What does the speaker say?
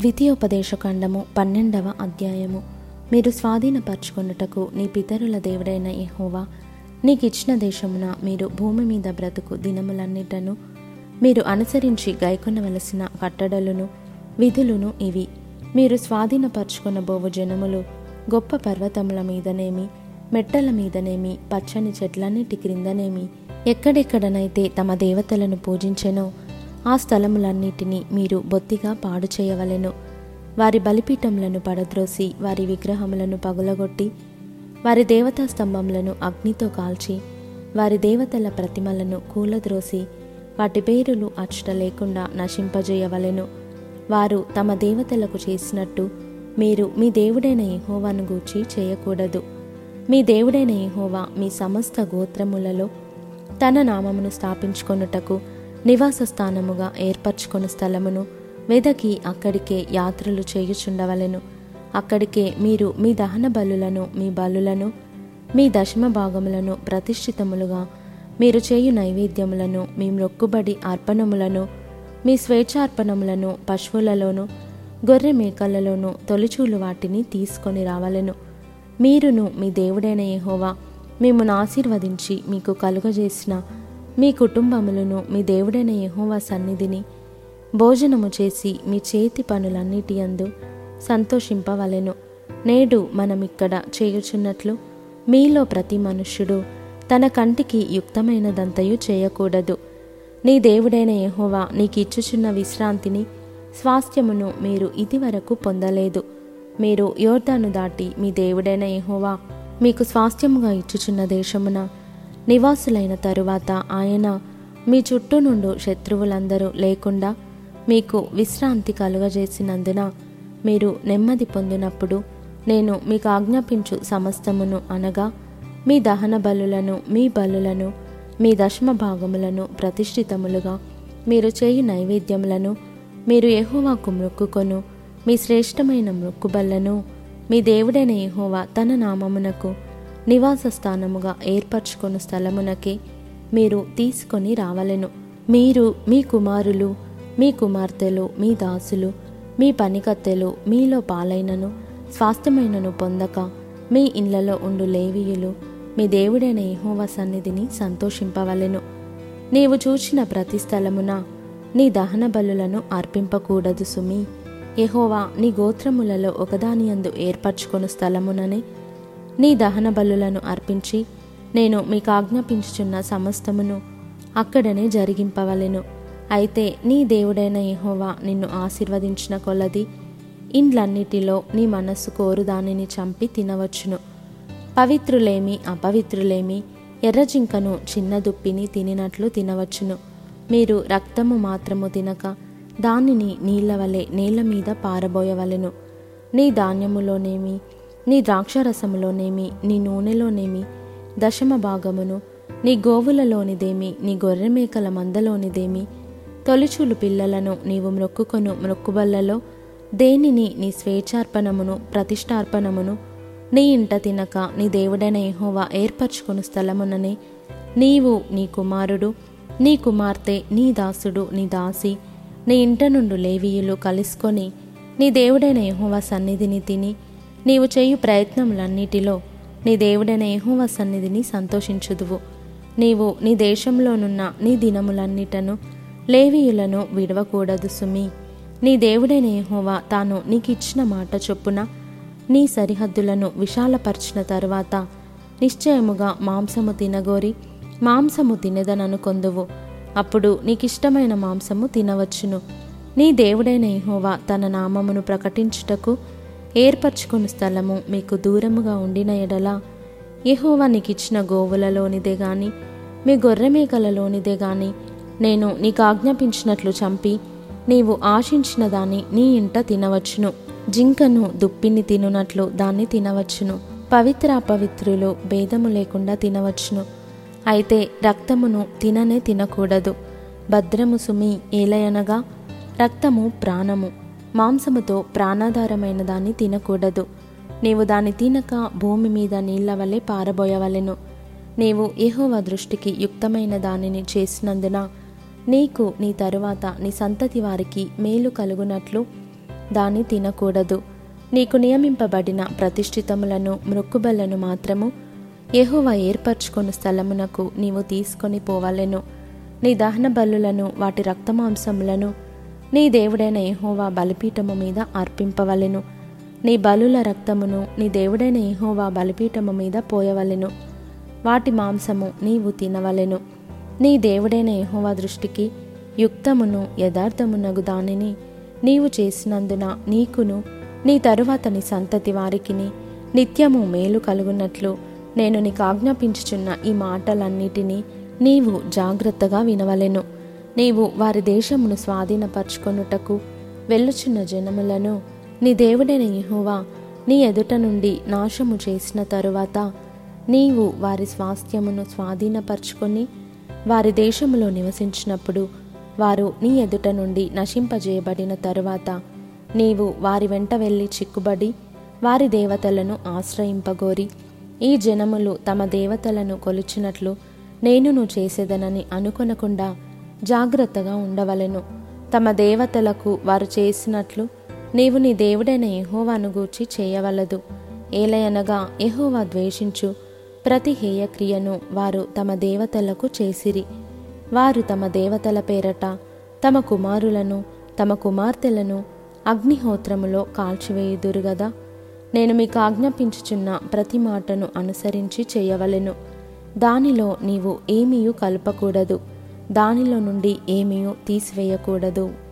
ద్వితీయోపదేశకాండము పన్నెండవ అధ్యాయము. మీరు స్వాధీనపరచుకొనుటకు నీ పితరుల దేవుడైన యెహోవా నీకిచ్చిన దేశమున మీరు భూమి మీద బ్రతుకు దినములన్నిటను మీరు అనుసరించి గైకొనవలసిన కట్టడలను విధులను ఇవి. మీరు స్వాధీనపరచుకొనబోవు జనములు గొప్ప పర్వతముల మీదనేమి మెట్టల మీదనేమి పచ్చని చెట్లన్నిటి క్రిందనేమి ఎక్కడెక్కడనైతే తమ దేవతలను పూజించెనో ఆ స్థలములన్నిటినీ మీరు బొత్తిగా పాడు చేయవలెను వారి బలిపీఠములను పడద్రోసి వారి విగ్రహములను పగులగొట్టి వారి దేవతా స్తంభములను అగ్నితో కాల్చి వారి దేవతల ప్రతిమలను కూలద్రోసి వాటి పేరులు అచ్చట లేకుండా నశింపజేయవలెను. వారు తమ దేవతలకు చేసినట్టు మీరు మీ దేవుడైన యెహోవాను గూర్చి చేయకూడదు. మీ దేవుడైన యెహోవా మీ సమస్త గోత్రములలో తన నామమును స్థాపించుకొనుటకు నివాస స్థానముగా ఏర్పరచుకుని స్థలమును వెదకి అక్కడికే యాత్రలు చేయుచుండవలెను. అక్కడికే మీరు మీ దహన బలులను మీ బలులను మీ దశమ భాగములను ప్రతిష్ఠితములుగా మీరు చేయు నైవేద్యములను మీ మొక్కుబడి అర్పణములను మీ స్వేచ్ఛార్పణములను పశువులలోను గొర్రె మేకలలోను తొలిచూలు వాటిని తీసుకొని రావలెను. మీరును మీ దేవుడైన యహోవా మిమ్మను ఆశీర్వదించి మీకు కలుగజేసిన మీ కుటుంబములను మీ దేవుడైన యహోవా సన్నిధిని భోజనము చేసి మీ చేతి పనులన్నిటి యందు సంతోషింపవలెను. నేడు మనమిక్కడ చేయుచున్నట్లు మీలో ప్రతి మనుష్యుడు తన కంటికి యుక్తమైనదంతయు చేయకూడదు. నీ దేవుడైన యెహోవా నీకిచ్చుచున్న విశ్రాంతిని స్వాస్థ్యమును మీరు ఇదివరకు పొందలేదు. మీరు యోర్ధాను దాటి మీ దేవుడైన యహోవా మీకు స్వాస్థ్యముగా ఇచ్చుచున్న దేశమున నివాసులైన తరువాత ఆయన మీ చుట్టూ నుండు శత్రువులందరూ లేకుండా మీకు విశ్రాంతి కలుగజేసినందున మీరు నెమ్మది పొందినప్పుడు నేను మీకు ఆజ్ఞాపించు సమస్తమును అనగా మీ దహన బలులను మీ బలులను మీ దశమ భాగములను ప్రతిష్ఠితములుగా మీరు చేయి నైవేద్యములను మీరు ఎహోవాకు మొక్కుకొను మీ శ్రేష్టమైన మొక్కుబళ్ళను మీ దేవుడైన ఎహోవా తన నామమునకు నివాస స్థానముగా ఏర్పరచుకున్న స్థలమునకే మీరు తీసుకొని రావలెను. మీరు మీ కుమారులు మీ కుమార్తెలు మీ దాసులు మీ పనికత్తెలు మీలో పాలైనను స్వాస్థ్యమైనను పొందక మీ ఇళ్ళలో ఉండు లేవీయులు మీ దేవుడైన యెహోవా సన్నిధిని సంతోషింపవలెను. నీవు చూచిన ప్రతి స్థలమున నీ దహన బలులను అర్పింపకూడదు సుమి. ఎహోవా నీ గోత్రములలో ఒకదాని యందు ఏర్పరచుకొను స్థలముననే నీ దహన బలులను అర్పించి నేను మీకు ఆజ్ఞాపించుచున్న సమస్తమును అక్కడనే జరిగింపవలెను. అయితే నీ దేవుడైన యెహోవా నిన్ను ఆశీర్వదించిన కొలది ఇండ్లన్నిటిలో నీ మనస్సు కోరు దానిని చంపి తినవచ్చును. పవిత్రులేమి అపవిత్రులేమి ఎర్రజింకను చిన్న దుప్పిని తినినట్లు తినవచ్చును. మీరు రక్తము మాత్రము తినక దానిని నీళ్ళ వలె నేల మీద పారబోయవలెను. నీ ధాన్యములోనేమి నీ ద్రాక్షరసములోనేమి నీ నూనెలోనేమి దశమ భాగమును నీ గోవులలోనిదేమి నీ గొర్రెమేకల మందలోనిదేమి తొలిచూలు పిల్లలను నీవు మ్రొక్కుకొను మ్రొక్కుబల్లలో దేనిని నీ స్వేచ్ఛార్పణమును ప్రతిష్టార్పణమును నీ ఇంట తినక నీ దేవుడైన యెహోవా ఏర్పరచుకుని స్థలముననే నీవు నీ కుమారుడు నీ కుమార్తె నీ దాసుడు నీ దాసి నీ ఇంట నుండి లేవీయులు కలుసుకొని నీ దేవుడైన యెహోవా సన్నిధిని తిని నీవు చేయు ప్రయత్నములన్నిటిలో నీ దేవుడైన ఏహోవ సన్నిధిని సంతోషించుదువు. నీవు నీ దేశంలోనున్న నీ దినములన్నిటను లేవీయులను విడవకూడదు సుమి. నీ దేవుడైన ఏహోవా తాను నీకిచ్చిన మాట చొప్పున నీ సరిహద్దులను విశాలపరిచిన తరువాత నిశ్చయముగా మాంసము తినగోరి మాంసము తినదననుకొందువు అప్పుడు నీకిష్టమైన మాంసము తినవచ్చును. నీ దేవుడైన ఏహోవా తన నామమును ప్రకటించుటకు ఏర్పరచుకుని స్థలము మీకు దూరముగా ఉండిన ఎడల యెహోవా నీకిచ్చిన గోవులలోనిదే గాని మీ గొర్రెమేకలలోనిదే గాని నేను నీకు ఆజ్ఞాపించినట్లు చంపి నీవు ఆశించిన దాన్ని నీ ఇంట తినవచ్చును. జింకను దుప్పిని తినునట్లు దాన్ని తినవచ్చును. పవిత్ర అపవిత్రులు భేదము లేకుండా తినవచ్చును. అయితే రక్తమును తిననే తినకూడదు. భద్రము సుమి ఏలయనగా రక్తము ప్రాణము. మాంసముతో ప్రాణాధారమైన దాన్ని తినకూడదు. నీవు దాన్ని తినక భూమి మీద నీళ్ళ వలె పారబోయవలెను. నీవు యెహోవా దృష్టికి యుక్తమైన దానిని చేసినందున నీకు నీ తరువాత నీ సంతతి వారికి మేలు కలుగునట్లు దాన్ని తినకూడదు. నీకు నియమింపబడిన ప్రతిష్ఠితములను మృక్కుబలను మాత్రము యెహోవా ఏర్పరచుకొని స్థలమునకు నీవు తీసుకొని పోవలెను. నీ దహన బలులను వాటి రక్తమాంసములను నీ దేవుడైన యెహోవా బలిపీఠము మీద అర్పింపవలెను. నీ బలుల రక్తమును నీ దేవుడైన యెహోవా బలిపీఠము మీద పోయవలెను. వాటి మాంసము నీవు తినవలెను. నీ దేవుడైన యహోవా దృష్టికి యుక్తమును యథార్థమునగు దానిని నీవు చేసినందున నీకును నీ తరువాత నీ సంతతి వారికిని నిత్యము మేలు కలుగునట్లు నేను నీకు ఆజ్ఞాపించుచున్న ఈ మాటలన్నిటినీ నీవు జాగ్రత్తగా వినవలెను. నీవు వారి దేశమును స్వాధీనపరచుకొనుటకు వెళ్ళుచున్న జనములను నీ దేవుడైన యెహోవా నీ ఎదుట నుండి నాశము చేసిన తరువాత నీవు వారి స్వాస్థ్యమును స్వాధీనపరచుకొని వారి దేశములో నివసించినప్పుడు వారు నీ ఎదుట నుండి నశింపజేయబడిన తరువాత నీవు వారి వెంట వెళ్ళి చిక్కుబడి వారి దేవతలను ఆశ్రయింపగోరి ఈ జనములు తమ దేవతలను కొలిచినట్లు నేనును చేసేదనని అనుకొనకుండా జాగ్రత్తగా ఉండవలెను. తమ దేవతలకు వారు చేసినట్లు నీవు నీ దేవుడైన యహోవాను గూర్చి చేయవలదు. ఏలయనగా ఎహోవా ద్వేషించు. ప్రతి హేయక్రియను వారు తమ దేవతలకు చేసిరి. వారు తమ దేవతల పేరట తమ కుమారులను తమ కుమార్తెలను అగ్నిహోత్రములో కాల్చివేయుదురు గదా నేను మీకు ఆజ్ఞాపించుచున్న ప్రతి మాటను అనుసరించి చేయవలెను. దానిలో నీవు ఏమీయూ కలపకూడదు. దానిలో నుండి ఏమీ తీసివేయకూడదు.